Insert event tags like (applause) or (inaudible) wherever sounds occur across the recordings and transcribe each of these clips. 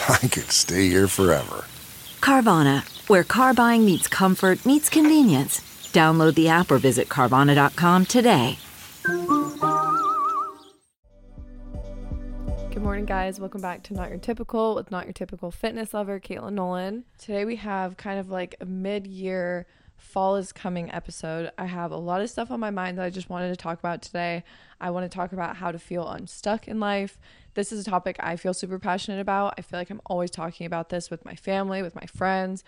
(laughs) I could stay here forever. Carvana, where car buying meets comfort, meets convenience. Download the app or visit Carvana.com today. Good morning, guys. Welcome back to Not Your Typical with Not Your Typical Fitness Lover, Katelynn Nolan. Today we have kind of like a mid year fall is coming episode. I have a lot of stuff on my mind that I just wanted to talk about today. I want to talk about how to feel unstuck in life. This is a topic I feel super passionate about. I feel like I'm always talking about this with my family, with my friends,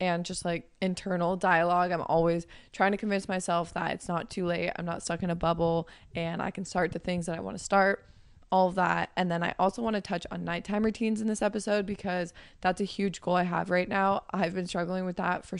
and just like internal dialogue. I'm always trying to convince myself that it's not too late. I'm not stuck in a bubble and I can start the things that I want to start all of that. And then I also want to touch on nighttime routines in this episode because that's a huge goal I have right now. I've been struggling with that for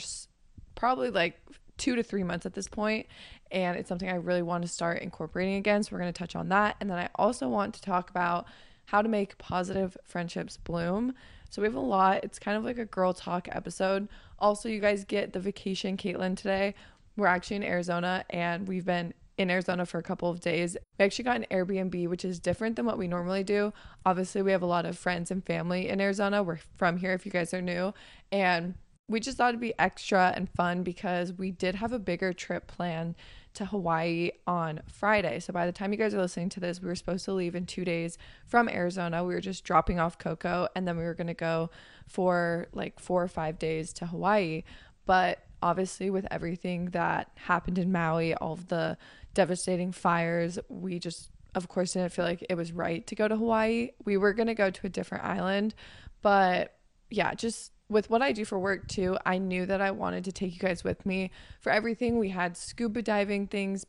probably like two to three months at this point, and it's something I really want to start incorporating again. So we're going to touch on that. And then I also want to talk about how to make positive friendships bloom. So we have a lot. It's kind of like a girl talk episode. Also, you guys get the vacation Katelynn today. We're actually in Arizona and we've been in Arizona for a couple of days. We actually got an Airbnb, which is different than what we normally do. Obviously, we have a lot of friends and family in Arizona. We're from here if you guys are new. And we just thought it'd be extra and fun because we did have a bigger trip planned to Hawaii on Friday. So by the time you guys are listening to this, we were supposed to leave in two days from Arizona. We were just dropping off Coco and then we were going to go for like four or five days to Hawaii. But obviously, with everything that happened in Maui, all of the devastating fires. We just, of course, didn't feel like it was right to go to Hawaii. We were going to go to a different island, but yeah, just with what I do for work too, I knew that I wanted to take you guys with me for everything. We had scuba diving things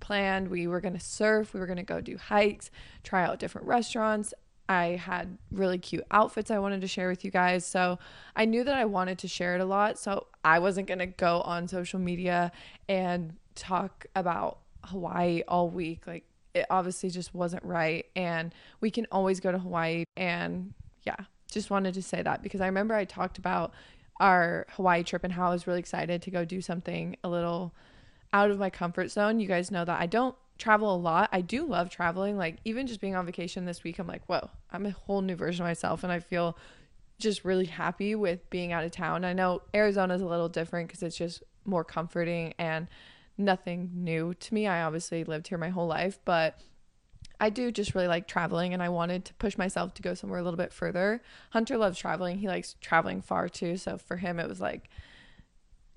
planned. We were going to surf, we were going to go do hikes, try out different restaurants. I had really cute outfits I wanted to share with you guys. So I knew that I wanted to share it a lot. So I wasn't going to go on social media and talk about Hawaii all week. Like it obviously just wasn't right. And we can always go to Hawaii. And yeah, just wanted to say that because I remember I talked about our Hawaii trip and how I was really excited to go do something a little out of my comfort zone. You guys know that I don't travel a lot. I do love traveling. Like even just being on vacation this week, I'm like, whoa, I'm a whole new version of myself. And I feel just really happy with being out of town. I know Arizona is a little different because it's just more comforting and nothing new to me. I obviously lived here my whole life, but I do just really like traveling and I wanted to push myself to go somewhere a little bit further. Hunter loves traveling. He likes traveling far too. So for him, it was like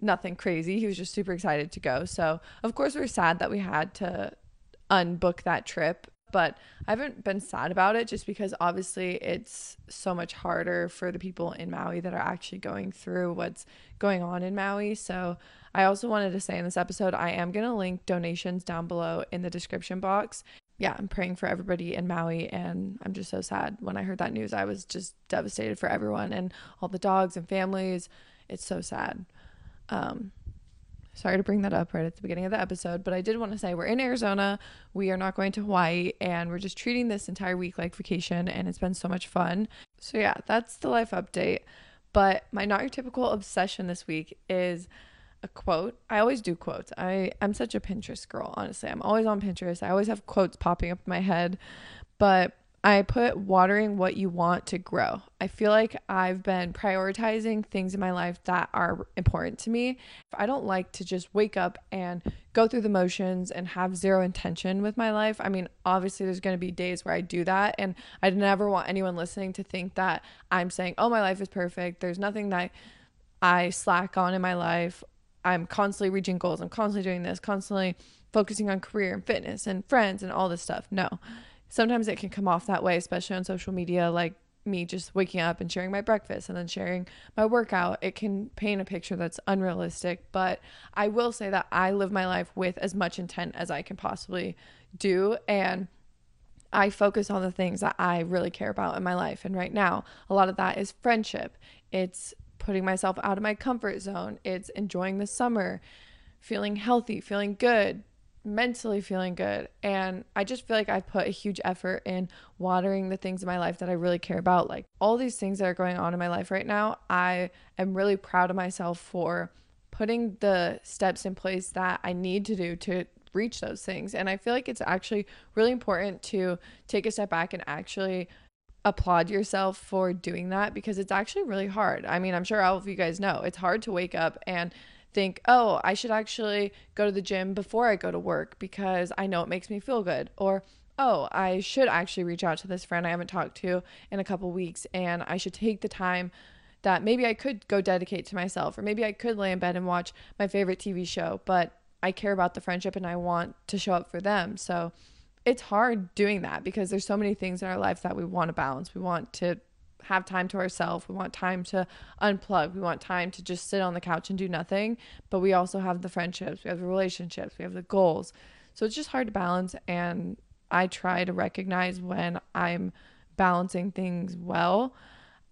nothing crazy. He was just super excited to go. So, of course, we are sad that we had to unbook that trip, but I haven't been sad about it just because obviously it's so much harder for the people in Maui that are actually going through what's going on in Maui. So, I also wanted to say in this episode, I am going to link donations down below in the description box. Yeah, I'm praying for everybody in Maui, and I'm just so sad. When I heard that news, I was just devastated for everyone and all the dogs and families. It's so sad. Um, sorry to bring that up right at the beginning of the episode, but I did want to say we're in Arizona. We are not going to Hawaii, and we're just treating this entire week like vacation, and it's been so much fun. So, yeah, that's the life update. But my not your typical obsession this week is a quote. I always do quotes. I I'm such a Pinterest girl, honestly. I'm always on Pinterest. I always have quotes popping up in my head. But I put watering what you want to grow. I feel like I've been prioritizing things in my life that are important to me. I don't like to just wake up and go through the motions and have zero intention with my life. I mean, obviously, there's going to be days where I do that. And I never want anyone listening to think that I'm saying, oh, my life is perfect. There's nothing that I slack on in my life. I'm constantly reaching goals. I'm constantly doing this, constantly focusing on career and fitness and friends and all this stuff. No. Sometimes it can come off that way, especially on social media, like me just waking up and sharing my breakfast and then sharing my workout. It can paint a picture that's unrealistic. But I will say that I live my life with as much intent as I can possibly do. And I focus on the things that I really care about in my life. And right now, a lot of that is friendship. It's putting myself out of my comfort zone. It's enjoying the summer, feeling healthy, feeling good, mentally feeling good. And I just feel like I put a huge effort in watering the things in my life that I really care about. Like all these things that are going on in my life right now, I am really proud of myself for putting the steps in place that I need to do to reach those things. And I feel like it's actually really important to take a step back and actually applaud yourself for doing that because it's actually really hard. I mean, I'm sure all of you guys know it's hard to wake up and think, oh, I should actually go to the gym before I go to work because I know it makes me feel good. Or, oh, I should actually reach out to this friend I haven't talked to in a couple weeks and I should take the time that maybe I could go dedicate to myself or maybe I could lay in bed and watch my favorite TV show, but I care about the friendship and I want to show up for them. So it's hard doing that because there's so many things in our lives that we want to balance. We want to have time to ourselves. We want time to unplug. We want time to just sit on the couch and do nothing. But we also have the friendships, we have the relationships, we have the goals. So it's just hard to balance. And I try to recognize when I'm balancing things well.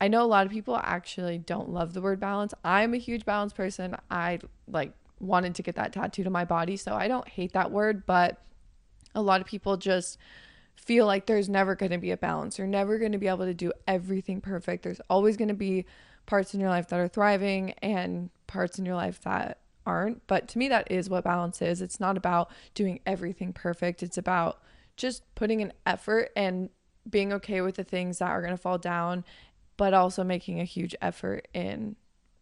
I know a lot of people actually don't love the word balance. I'm a huge balance person. I like wanted to get that tattooed on my body. So I don't hate that word, but a lot of people just feel like there's never going to be a balance. You're never going to be able to do everything perfect. There's always going to be parts in your life that are thriving and parts in your life that aren't. But to me, that is what balance is. It's not about doing everything perfect, it's about just putting an effort and being okay with the things that are going to fall down, but also making a huge effort in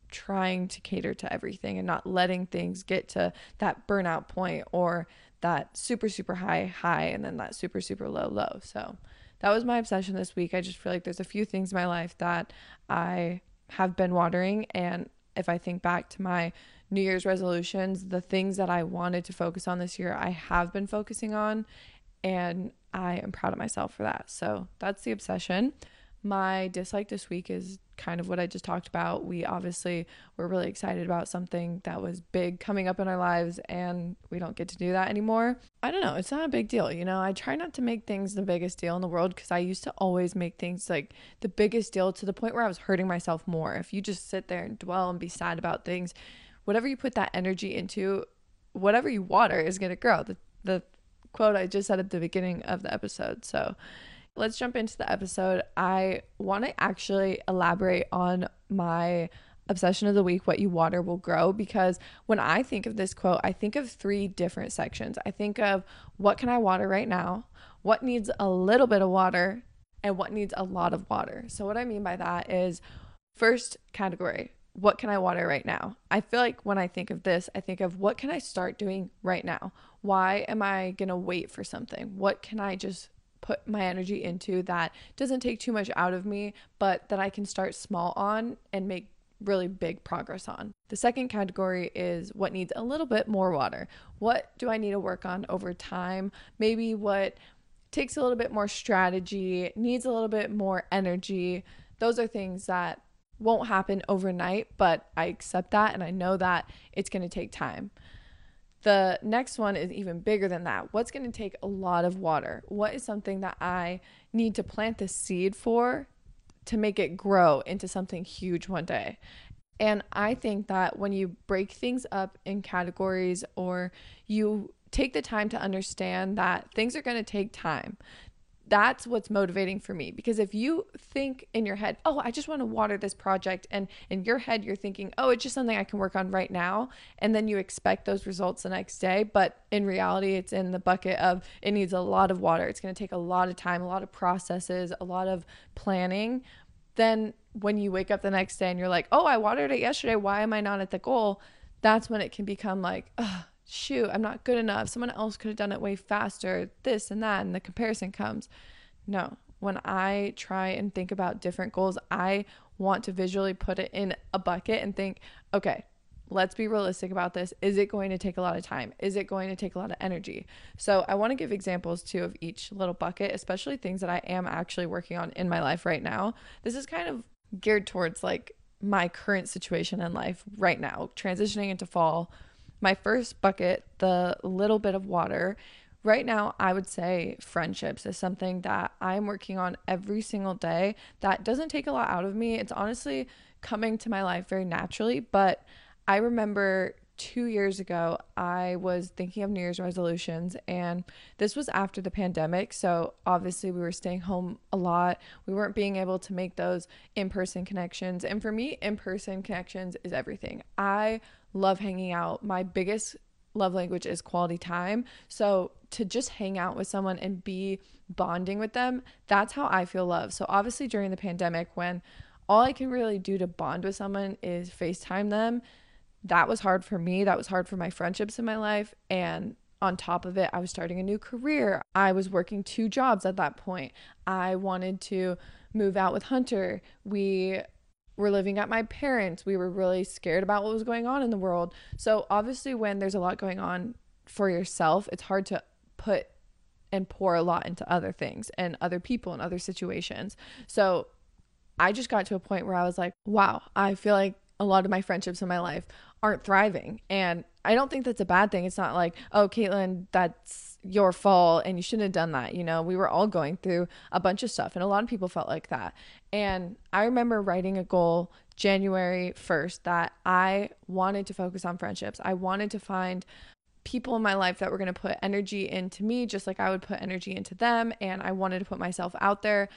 trying to cater to everything and not letting things get to that burnout point or that super super high high and then that super super low low. So that was my obsession this week. I just feel like there's a few things in my life that i have been watering and if i think back to my new year's resolutions the things that i wanted to focus on this year i have been focusing on and i am proud of myself for that. So that's the obsession my dislike this week is kind of what I just talked about. We obviously were really excited about something that was big coming up in our lives, and we don't get to do that anymore. I don't know. It's not a big deal. You know, I try not to make things the biggest deal in the world because I used to always make things like the biggest deal to the point where I was hurting myself more. If you just sit there and dwell and be sad about things, whatever you put that energy into, whatever you water is going to grow. The, the quote I just said at the beginning of the episode. So, let's jump into the episode. I want to actually elaborate on my obsession of the week what you water will grow because when I think of this quote, I think of three different sections. I think of what can I water right now, what needs a little bit of water, and what needs a lot of water. So, what I mean by that is first category, what can I water right now? I feel like when I think of this, I think of what can I start doing right now? Why am I going to wait for something? What can I just put my energy into that doesn't take too much out of me, but that I can start small on and make really big progress on. The second category is what needs a little bit more water. What do I need to work on over time? Maybe what takes a little bit more strategy, needs a little bit more energy. Those are things that won't happen overnight, but I accept that and I know that it's going to take time. The next one is even bigger than that. What's going to take a lot of water? What is something that I need to plant the seed for to make it grow into something huge one day? And I think that when you break things up in categories or you take the time to understand that things are going to take time, that's what's motivating for me. Because if you think in your head oh i just want to water this project and in your head you're thinking oh it's just something i can work on right now and then you expect those results the next day but in reality it's in the bucket of it needs a lot of water. It's going to take a lot of time a lot of processes a lot of planning. Then when you wake up the next day and you're like oh i watered it yesterday. Why am i not at the goal? That's when it can become like shoot, I'm not good enough. Someone else could have done it way faster, this and that. And the comparison comes. No, when I try and think about different goals, I want to visually put it in a bucket and think, okay, let's be realistic about this. Is it going to take a lot of time? Is it going to take a lot of energy? So, I want to give examples too of each little bucket, especially things that I am actually working on in my life right now. This is kind of geared towards like my current situation in life right now, transitioning into fall. My first bucket, the little bit of water, right now I would say friendships is something that I'm working on every single day that doesn't take a lot out of me. It's honestly coming to my life very naturally, but I remember two years ago, I was thinking of New Year's resolutions, and this was after the pandemic. So, obviously, we were staying home a lot. We weren't being able to make those in person connections. And for me, in person connections is everything. I love hanging out. My biggest love language is quality time. So, to just hang out with someone and be bonding with them, that's how I feel love. So, obviously, during the pandemic, when all I can really do to bond with someone is FaceTime them that was hard for me. That was hard for my friendships in my life. And on top of it, I was starting a new career. I was working two jobs at that point. I wanted to move out with Hunter. We were living at my parents. We were really scared about what was going on in the world. So, obviously, when there's a lot going on for yourself, it's hard to put and pour a lot into other things and other people and other situations. So, I just got to a point where I was like, wow, I feel like a lot of my friendships in my life aren't thriving. And I don't think that's a bad thing. It's not like, oh, Katelynn, that's your fault and you shouldn't have done that. You know, we were all going through a bunch of stuff and a lot of people felt like that. And I remember writing a goal January 1st that I wanted to focus on friendships. I wanted to find people in my life that were going to put energy into me just like I would put energy into them and I wanted to put myself out there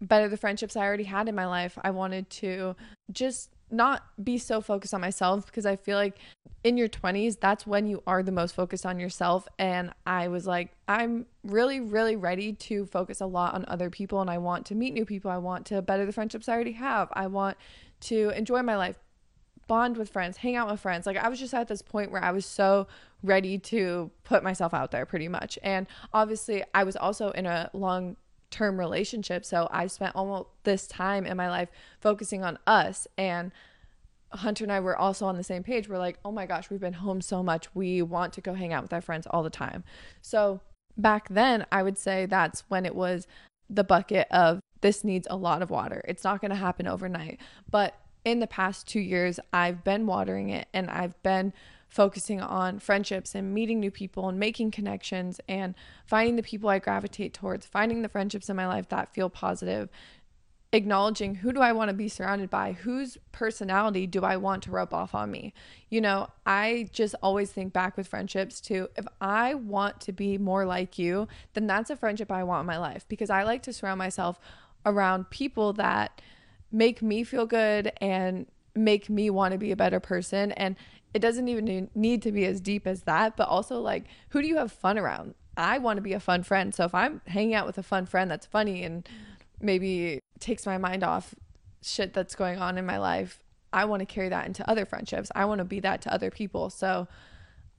better the friendships I already had in my life. I wanted to just not be so focused on myself because I feel like in your 20s, that's when you are the most focused on yourself. And I was like, I'm really, really ready to focus a lot on other people and I want to meet new people. I want to better the friendships I already have. I want to enjoy my life, bond with friends, hang out with friends. Like I was just at this point where I was so ready to put myself out there pretty much. And obviously, I was also in a long term relationship. So I spent almost this time in my life focusing on us. And Hunter and I were also on the same page. We're like, oh my gosh, we've been home so much. We want to go hang out with our friends all the time. So back then, I would say that's when it was the bucket of this needs a lot of water. It's not going to happen overnight. But in the past two years, I've been watering it and I've been focusing on friendships and meeting new people and making connections and finding the people I gravitate towards, finding the friendships in my life that feel positive, acknowledging who do I want to be surrounded by? Whose personality do I want to rub off on me? You know, I just always think back with friendships to if I want to be more like you, then that's a friendship I want in my life because I like to surround myself around people that make me feel good and make me want to be a better person and it doesn't even need to be as deep as that, but also like who do you have fun around? I want to be a fun friend. So if I'm hanging out with a fun friend that's funny and maybe takes my mind off shit that's going on in my life, I want to carry that into other friendships. I want to be that to other people. So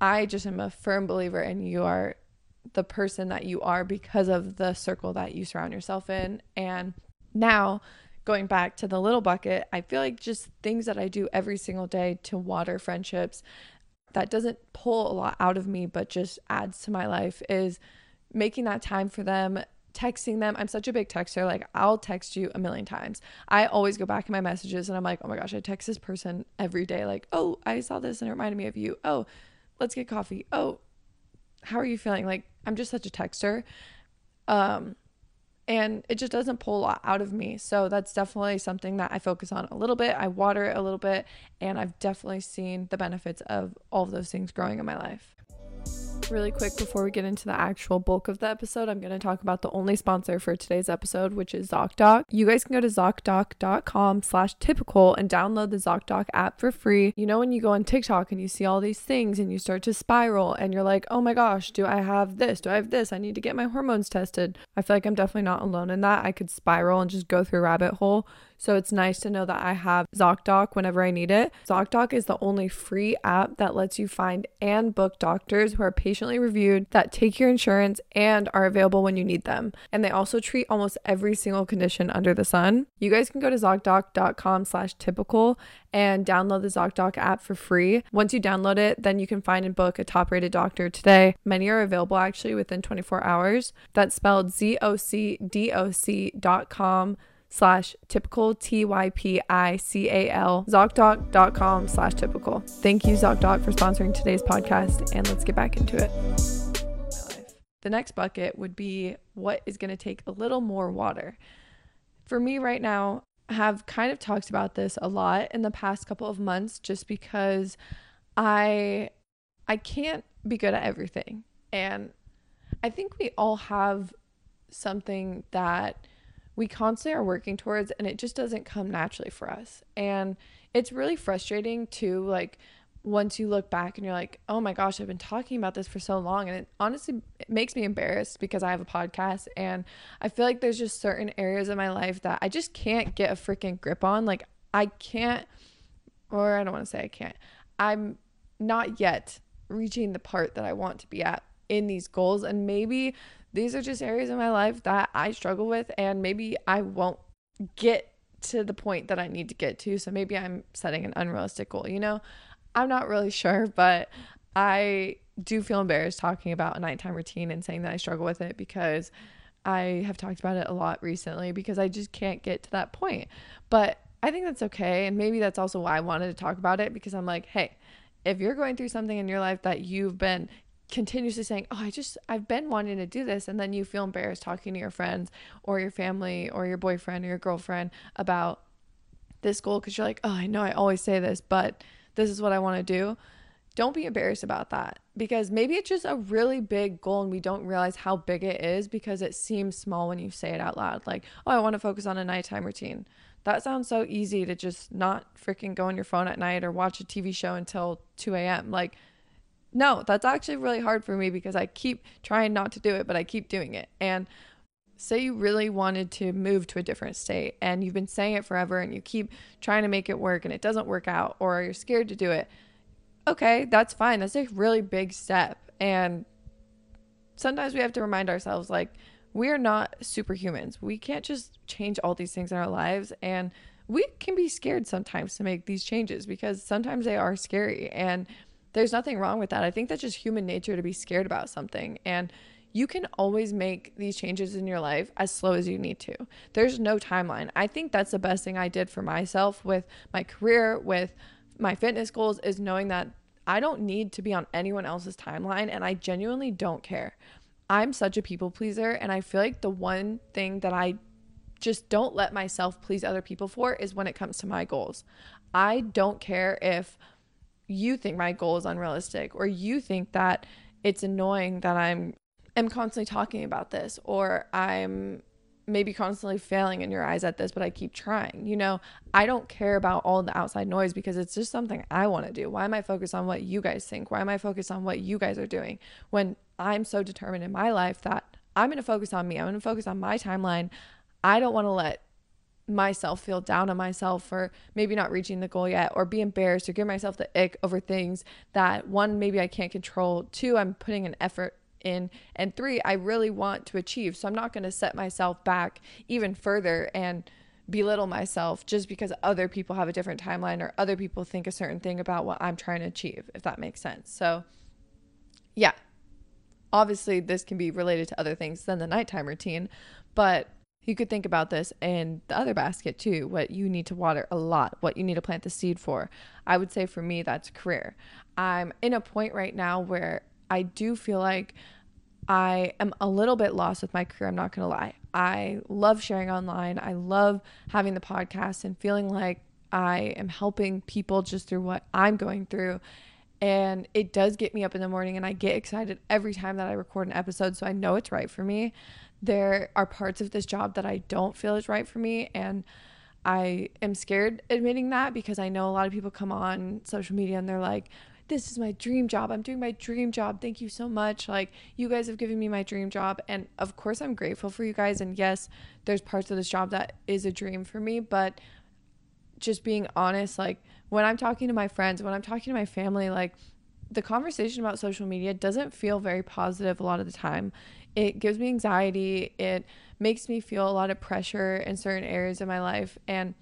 I just am a firm believer in you are the person that you are because of the circle that you surround yourself in. And now going back to the little bucket, I feel like just things that I do every single day to water friendships that doesn't pull a lot out of me, but just adds to my life is making that time for them, texting them. I'm such a big texter. Like, I'll text you a million times. I always go back in my messages and I'm like, oh my gosh, I text this person every day. Like, oh, I saw this and it reminded me of you. Oh, let's get coffee. Oh, how are you feeling? Like, I'm just such a texter. Um, and it just doesn't pull a lot out of me. So that's definitely something that I focus on a little bit. I water it a little bit, and I've definitely seen the benefits of all of those things growing in my life really quick before we get into the actual bulk of the episode, I'm going to talk about the only sponsor for today's episode, which is ZocDoc. You guys can go to ZocDoc.com slash typical and download the ZocDoc app for free. You know, when you go on TikTok and you see all these things and you start to spiral and you're like, oh my gosh, do I have this? Do I have this? I need to get my hormones tested. I feel like I'm definitely not alone in that. I could spiral and just go through a rabbit hole So it's nice to know that I have ZocDoc whenever I need it. ZocDoc is the only free app that lets you find and book doctors who are patiently reviewed, that take your insurance, and are available when you need them. And they also treat almost every single condition under the sun. You guys can go to ZocDoc.com slash typical and download the ZocDoc app for free. Once you download it, then you can find and book a top rated doctor today. Many are available actually within 24 hours. That's spelled Z O C D O C dot com slash typical T Y P I C A L ZocDoc.com slash typical. Thank you, ZocDoc, for sponsoring today's podcast, and let's get back into it. The next bucket would be what is going to take a little more water. For me right now, I have kind of talked about this a lot in the past couple of months just because I I can't be good at everything. And I think we all have something that we constantly are working towards and it just doesn't come naturally for us. And it's really frustrating to like once you look back and you're like, oh my gosh, I've been talking about this for so long. And it honestly it makes me embarrassed because I have a podcast and I feel like there's just certain areas of my life that I just can't get a freaking grip on. Like, I can't, or I don't want to say I can't, I'm not yet reaching the part that I want to be at in these goals. And maybe these are just areas in my life that I struggle with, and maybe I won't get to the point that I need to get to. So maybe I'm setting an unrealistic goal, you know? I'm not really (laughs) sure, but I do feel embarrassed talking about a nighttime routine and saying that I struggle with it because I have talked about it a lot recently because I just can't get to that point. But I think that's okay. And maybe that's also why I wanted to talk about it because I'm like, hey, if you're going through something in your life that you've been continuously saying, Oh, I just, I've been wanting to do this. And then you feel embarrassed talking to your friends or your family or your boyfriend or your girlfriend about this goal because you're like, Oh, I know I always say this, but this is what I want to do. Don't be embarrassed about that because maybe it's just a really big goal and we don't realize how big it is because it seems small when you say it out loud. Like, oh, I want to focus on a nighttime routine. That sounds so easy to just not freaking go on your phone at night or watch a TV show until 2 a.m. Like, no, that's actually really hard for me because I keep trying not to do it, but I keep doing it. And say you really wanted to move to a different state and you've been saying it forever and you keep trying to make it work and it doesn't work out or you're scared to do it. Okay, that's fine. That's a really big step. And sometimes we have to remind ourselves like, we are not superhumans. We can't just change all these things in our lives. And we can be scared sometimes to make these changes because sometimes they are scary. And there's nothing wrong with that. I think that's just human nature to be scared about something. And you can always make these changes in your life as slow as you need to. There's no timeline. I think that's the best thing I did for myself with my career, with my fitness goals, is knowing that I don't need to be on anyone else's timeline and I genuinely don't care. I'm such a people pleaser. And I feel like the one thing that I just don't let myself please other people for is when it comes to my goals. I don't care if you think my goal is unrealistic or you think that it's annoying that I'm am constantly talking about this or I'm maybe constantly failing in your eyes at this but I keep trying. You know, I don't care about all the outside noise because it's just something I want to do. Why am I focused on what you guys think? Why am I focused on what you guys are doing when I'm so determined in my life that I'm going to focus on me. I'm going to focus on my timeline. I don't want to let myself feel down on myself for maybe not reaching the goal yet or be embarrassed or give myself the ick over things that one maybe I can't control. Two I'm putting an effort in. And three I really want to achieve. So I'm not going to set myself back even further and belittle myself just because other people have a different timeline or other people think a certain thing about what I'm trying to achieve if that makes sense. So yeah. Obviously this can be related to other things than the nighttime routine but you could think about this in the other basket too what you need to water a lot what you need to plant the seed for. I would say for me that's career. I'm in a point right now where i do feel like i am a little bit lost with my career i'm not going to lie. I love sharing online. I love having the podcast and feeling like i am helping people just through what i'm going through. And it does get me up in the morning and I get excited every time that I record an episode so I know it's right for me there are parts of this job that I don't feel is right for me. And I am scared admitting that because I know a lot of people come on social media and they're like, this is my dream job. I'm doing my dream job. Thank you so much. Like, you guys have given me my dream job. And of course, I'm grateful for you guys. And yes, there's parts of this job that is a dream for me. But just being honest, like, when I'm talking to my friends, when I'm talking to my family, like, the conversation about social media doesn't feel very positive a lot of the time. It gives me anxiety. It makes me feel a lot of pressure in certain areas of my life. And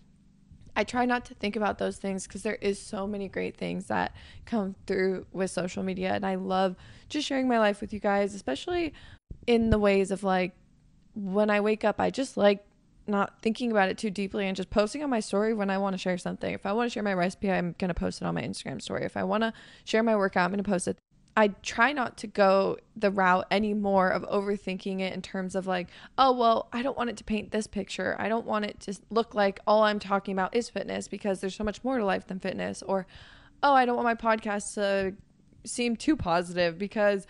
I try not to think about those things because there is so many great things that come through with social media and I love just sharing my life with you guys, especially in the ways of like when I wake up, I just like not thinking about it too deeply and just posting on my story when I want to share something. If I want to share my recipe, I'm going to post it on my Instagram story. If I want to share my workout, I'm going to post it I try not to go the route anymore of overthinking it in terms of like, oh, well, I don't want it to paint this picture. I don't want it to look like all I'm talking about is fitness because there's so much more to life than fitness. Or, oh, I don't want my podcast to seem too positive because,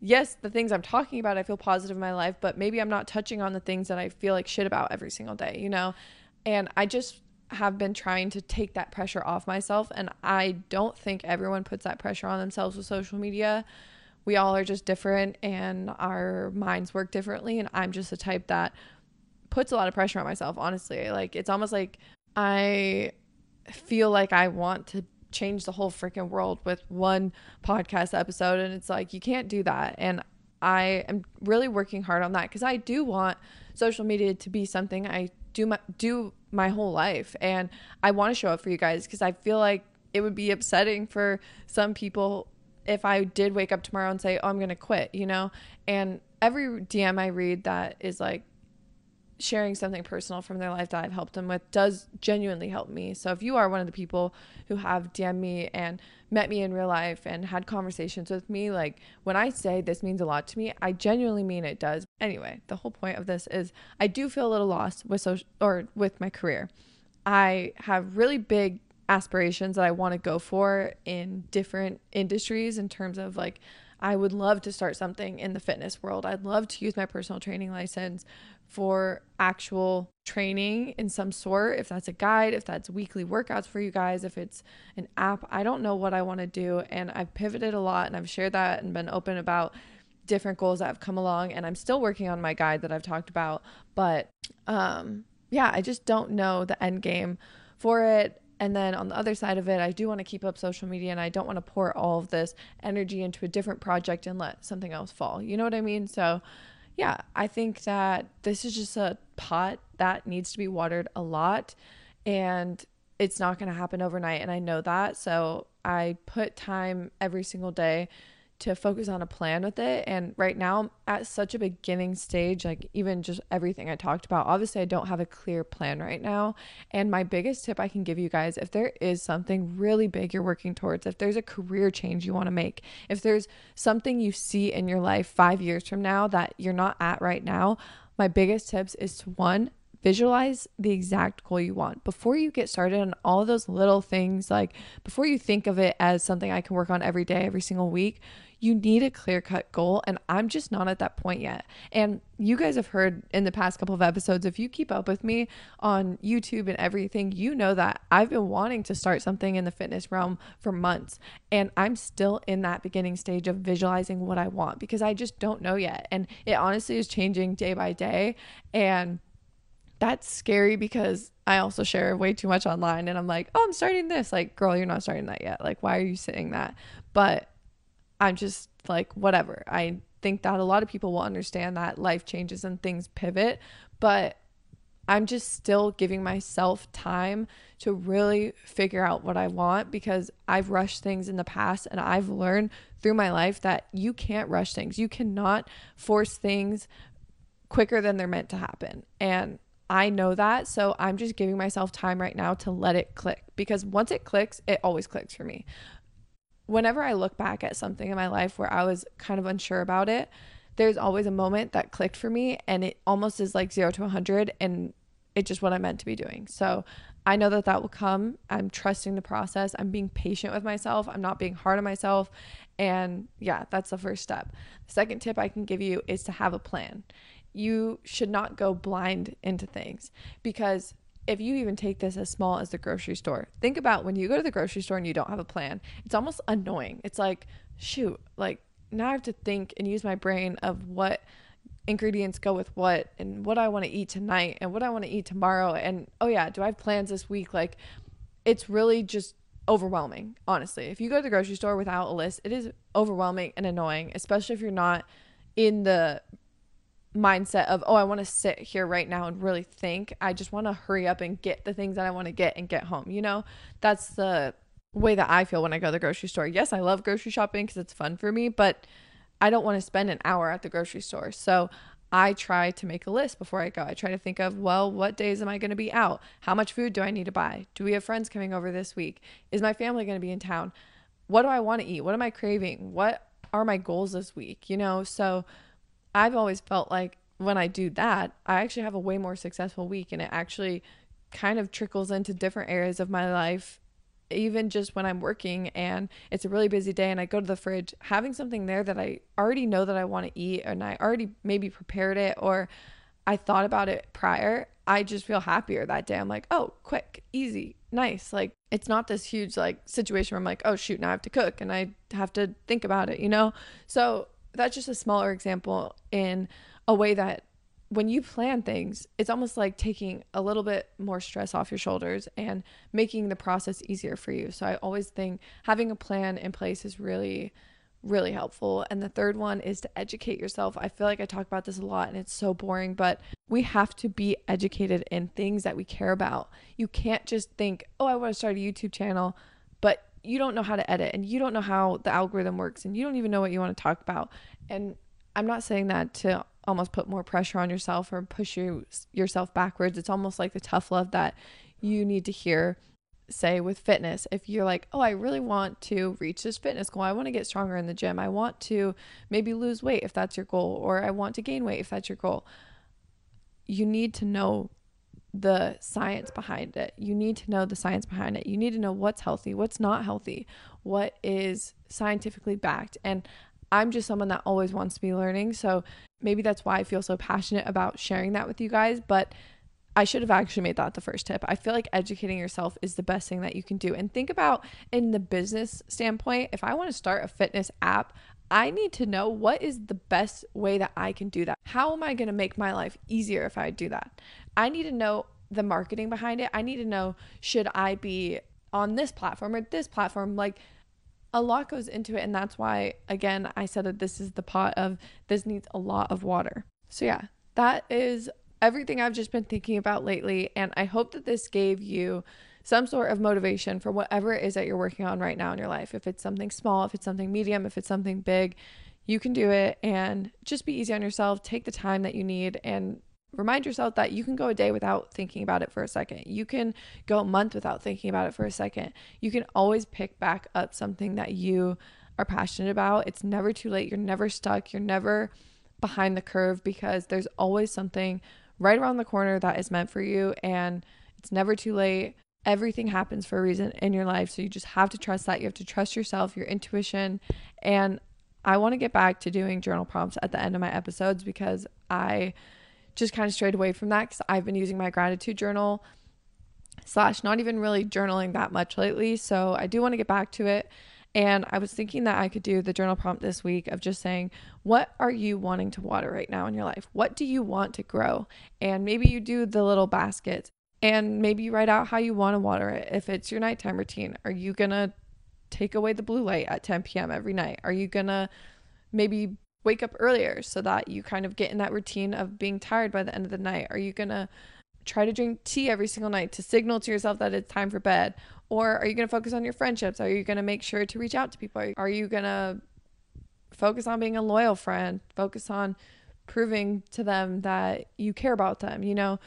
yes, the things I'm talking about, I feel positive in my life, but maybe I'm not touching on the things that I feel like shit about every single day, you know? And I just have been trying to take that pressure off myself and I don't think everyone puts that pressure on themselves with social media. We all are just different and our minds work differently and I'm just the type that puts a lot of pressure on myself, honestly. Like it's almost like I feel like I want to change the whole freaking world with one podcast episode and it's like you can't do that and I am really working hard on that cuz I do want social media to be something I do my do my whole life and I want to show up for you guys because I feel like it would be upsetting for some people if I did wake up tomorrow and say, "Oh, I'm going to quit," you know? And every DM I read that is like sharing something personal from their life that I've helped them with does genuinely help me. So if you are one of the people who have DM me and met me in real life and had conversations with me, like when I say this means a lot to me, I genuinely mean it does. Anyway, the whole point of this is I do feel a little lost with social or with my career. I have really big aspirations that I want to go for in different industries in terms of like I would love to start something in the fitness world. I'd love to use my personal training license for actual training in some sort. If that's a guide, if that's weekly workouts for you guys, if it's an app, I don't know what I want to do. And I've pivoted a lot and I've shared that and been open about different goals that have come along. And I'm still working on my guide that I've talked about. But um, yeah, I just don't know the end game for it. And then on the other side of it, I do want to keep up social media and I don't want to pour all of this energy into a different project and let something else fall. You know what I mean? So, yeah, I think that this is just a pot that needs to be watered a lot and it's not going to happen overnight. And I know that. So, I put time every single day to focus on a plan with it. And right now, I'm at such a beginning stage, like even just everything I talked about. Obviously, I don't have a clear plan right now. And my biggest tip I can give you guys if there is something really big you're working towards, if there's a career change you want to make, if there's something you see in your life five years from now that you're not at right now, my biggest tips is to one, visualize the exact goal you want before you get started on all those little things like before you think of it as something i can work on every day every single week you need a clear cut goal. And I'm just not at that point yet. And you guys have heard in the past couple of episodes, if you keep up with me on YouTube and everything, you know that I've been wanting to start something in the fitness realm for months. And I'm still in that beginning stage of visualizing what I want because I just don't know yet. And it honestly is changing day by day. And that's scary because I also share way too much online and I'm like, oh, I'm starting this. Like, girl, you're not starting that yet. Like, why are you saying that? But I'm just like, whatever. I think that a lot of people will understand that life changes and things pivot, but I'm just still giving myself time to really figure out what I want because I've rushed things in the past and I've learned through my life that you can't rush things. You cannot force things quicker than they're meant to happen. And I know that. So I'm just giving myself time right now to let it click because once it clicks, it always clicks for me whenever I look back at something in my life where I was kind of unsure about it, there's always a moment that clicked for me and it almost is like 0 to 100 and it's just what I'm meant to be doing. So I know that that will come. I'm trusting the process. I'm being patient with myself. I'm not being hard on myself. And yeah, that's the first step. The second tip I can give you is to have a plan. You should not go blind into things because if you even take this as small as the grocery store, think about when you go to the grocery store and you don't have a plan. It's almost annoying. It's like, shoot, like now I have to think and use my brain of what ingredients go with what and what I want to eat tonight and what I want to eat tomorrow. And oh, yeah, do I have plans this week? Like, it's really just overwhelming, honestly. If you go to the grocery store without a list, it is overwhelming and annoying, especially if you're not in the mindset of, oh, I want to sit here right now and really think. I just want to hurry up and get the things that I want to get and get home. You know, that's the way that I feel when I go to the grocery store. Yes, I love grocery shopping because it's fun for me, but I don't want to spend an hour at the grocery store. So I try to make a list before I go. I try to think of, well, what days am I going to be out? How much food do I need to buy? Do we have friends coming over this week? Is my family going to be in town? What do I want to eat? What am I craving? What are my goals this week? You know, so I've always felt like when I do that, I actually have a way more successful week and it actually kind of trickles into different areas of my life even just when I'm working and it's a really busy day and I go to the fridge, having something there that I already know that I want to eat and I already maybe prepared it or I thought about it prior, I just feel happier that day. I'm like, oh, quick, easy, nice. Like, it's not this huge like situation where I'm like, oh, shoot, now I have to cook and I have to think about it, you know? So that's just a smaller example in a way that when you plan things, it's almost like taking a little bit more stress off your shoulders and making the process easier for you. So I always think having a plan in place is really really helpful. And the third one is to educate yourself. I feel like I talk about this a lot and it's so boring, but we have to be educated in things that we care about. You can't just think, "Oh, I want to start a YouTube channel," you don't know how to edit and you don't know how the algorithm works and you don't even know what you want to talk about. And I'm not saying that to almost put more pressure on yourself or push you yourself backwards. It's almost like the tough love that you need to hear say with fitness. If you're like, "Oh, I really want to reach this fitness goal. I want to get stronger in the gym. I want to maybe lose weight if that's your goal or I want to gain weight if that's your goal." You need to know the science behind it. You need to know the science behind it. You need to know what's healthy, what's not healthy, what is scientifically backed. And I'm just someone that always wants to be learning. So maybe that's why I feel so passionate about sharing that with you guys. But I should have actually made that the first tip. I feel like educating yourself is the best thing that you can do. And think about in the business standpoint, if I want to start a fitness app, I need to know what is the best way that I can do that. How am I going to make my life easier if I do that? I need to know the marketing behind it. I need to know should I be on this platform or this platform? Like, a lot goes into it and that's why again I said that this is the pot of this needs a lot of water. So yeah, that is everything I've just been thinking about lately and I hope that this gave you some sort of motivation for whatever it is that you're working on right now in your life. If it's something small, if it's something medium, if it's something big, you can do it and just be easy on yourself. Take the time that you need and remind yourself that you can go a day without thinking about it for a second. You can go a month without thinking about it for a second. You can always pick back up something that you are passionate about. It's never too late. You're never stuck. You're never behind the curve because there's always something right around the corner that is meant for you and it's never too late. Everything happens for a reason in your life. So you just have to trust that. You have to trust yourself, your intuition. And I want to get back to doing journal prompts at the end of my episodes because I just kind of strayed away from that because I've been using my gratitude journal slash not even really journaling that much lately. So I do want to get back to it. And I was thinking that I could do the journal prompt this week of just saying, what are you wanting to water right now in your life? What do you want to grow? And maybe you do the little baskets and maybe write out how you want to water it. If it's your nighttime routine, are you going to take away the blue light at 10 p.m. every night? Are you going to maybe wake up earlier so that you kind of get in that routine of being tired by the end of the night? Are you going to try to drink tea every single night to signal to yourself that it's time for bed? Or are you going to focus on your friendships? Are you going to make sure to reach out to people? Are you going to focus on being a loyal friend? Focus on proving to them that you care about them, you know?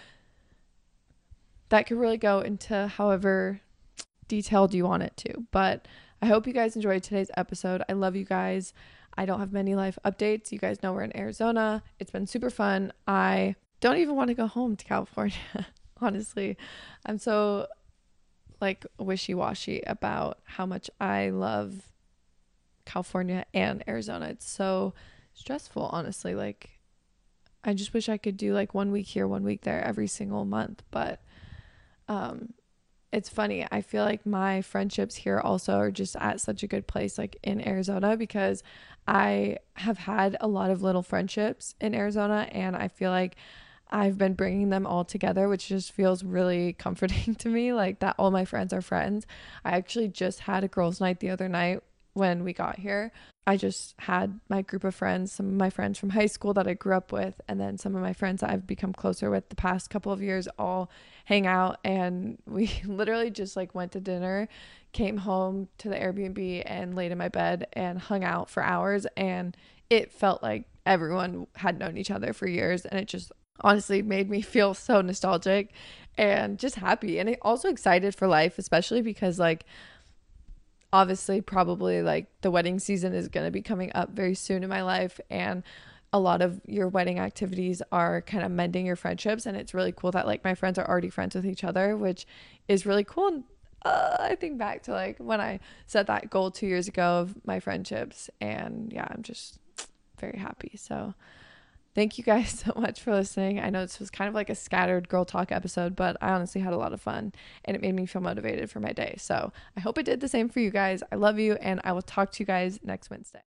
That could really go into however detailed you want it to. But I hope you guys enjoyed today's episode. I love you guys. I don't have many life updates. You guys know we're in Arizona. It's been super fun. I don't even want to go home to California, (laughs) honestly. I'm so like wishy-washy about how much I love California and Arizona. It's so stressful, honestly. Like I just wish I could do like one week here, one week there every single month, but um it's funny. I feel like my friendships here also are just at such a good place, like in Arizona, because I have had a lot of little friendships in Arizona, and I feel like I've been bringing them all together, which just feels really (laughs) comforting to me. Like that all my friends are friends. I actually just had a girls' night the other night when we got here. I just had my group of friends, some of my friends from high school that I grew up with, and then some of my friends that I've become closer with the past couple of years all hang out. And we (laughs) literally just like went to dinner, came home to the Airbnb, and laid in my bed and hung out for hours. And it felt like everyone had known each other for years. And it just honestly made me feel so nostalgic and just happy and also excited for life, especially because like obviously probably like the wedding season is going to be coming up very soon in my life and a lot of your wedding activities are kind of mending your friendships and it's really cool that like my friends are already friends with each other which is really cool and uh, i think back to like when i set that goal two years ago of my friendships and yeah i'm just very happy so Thank you guys (laughs) so much for listening. I know this was kind of like a scattered girl talk episode, but I honestly had a lot of fun and it made me feel motivated for my day. So I hope it did the same for you guys. I love you and I will talk to you guys next Wednesday.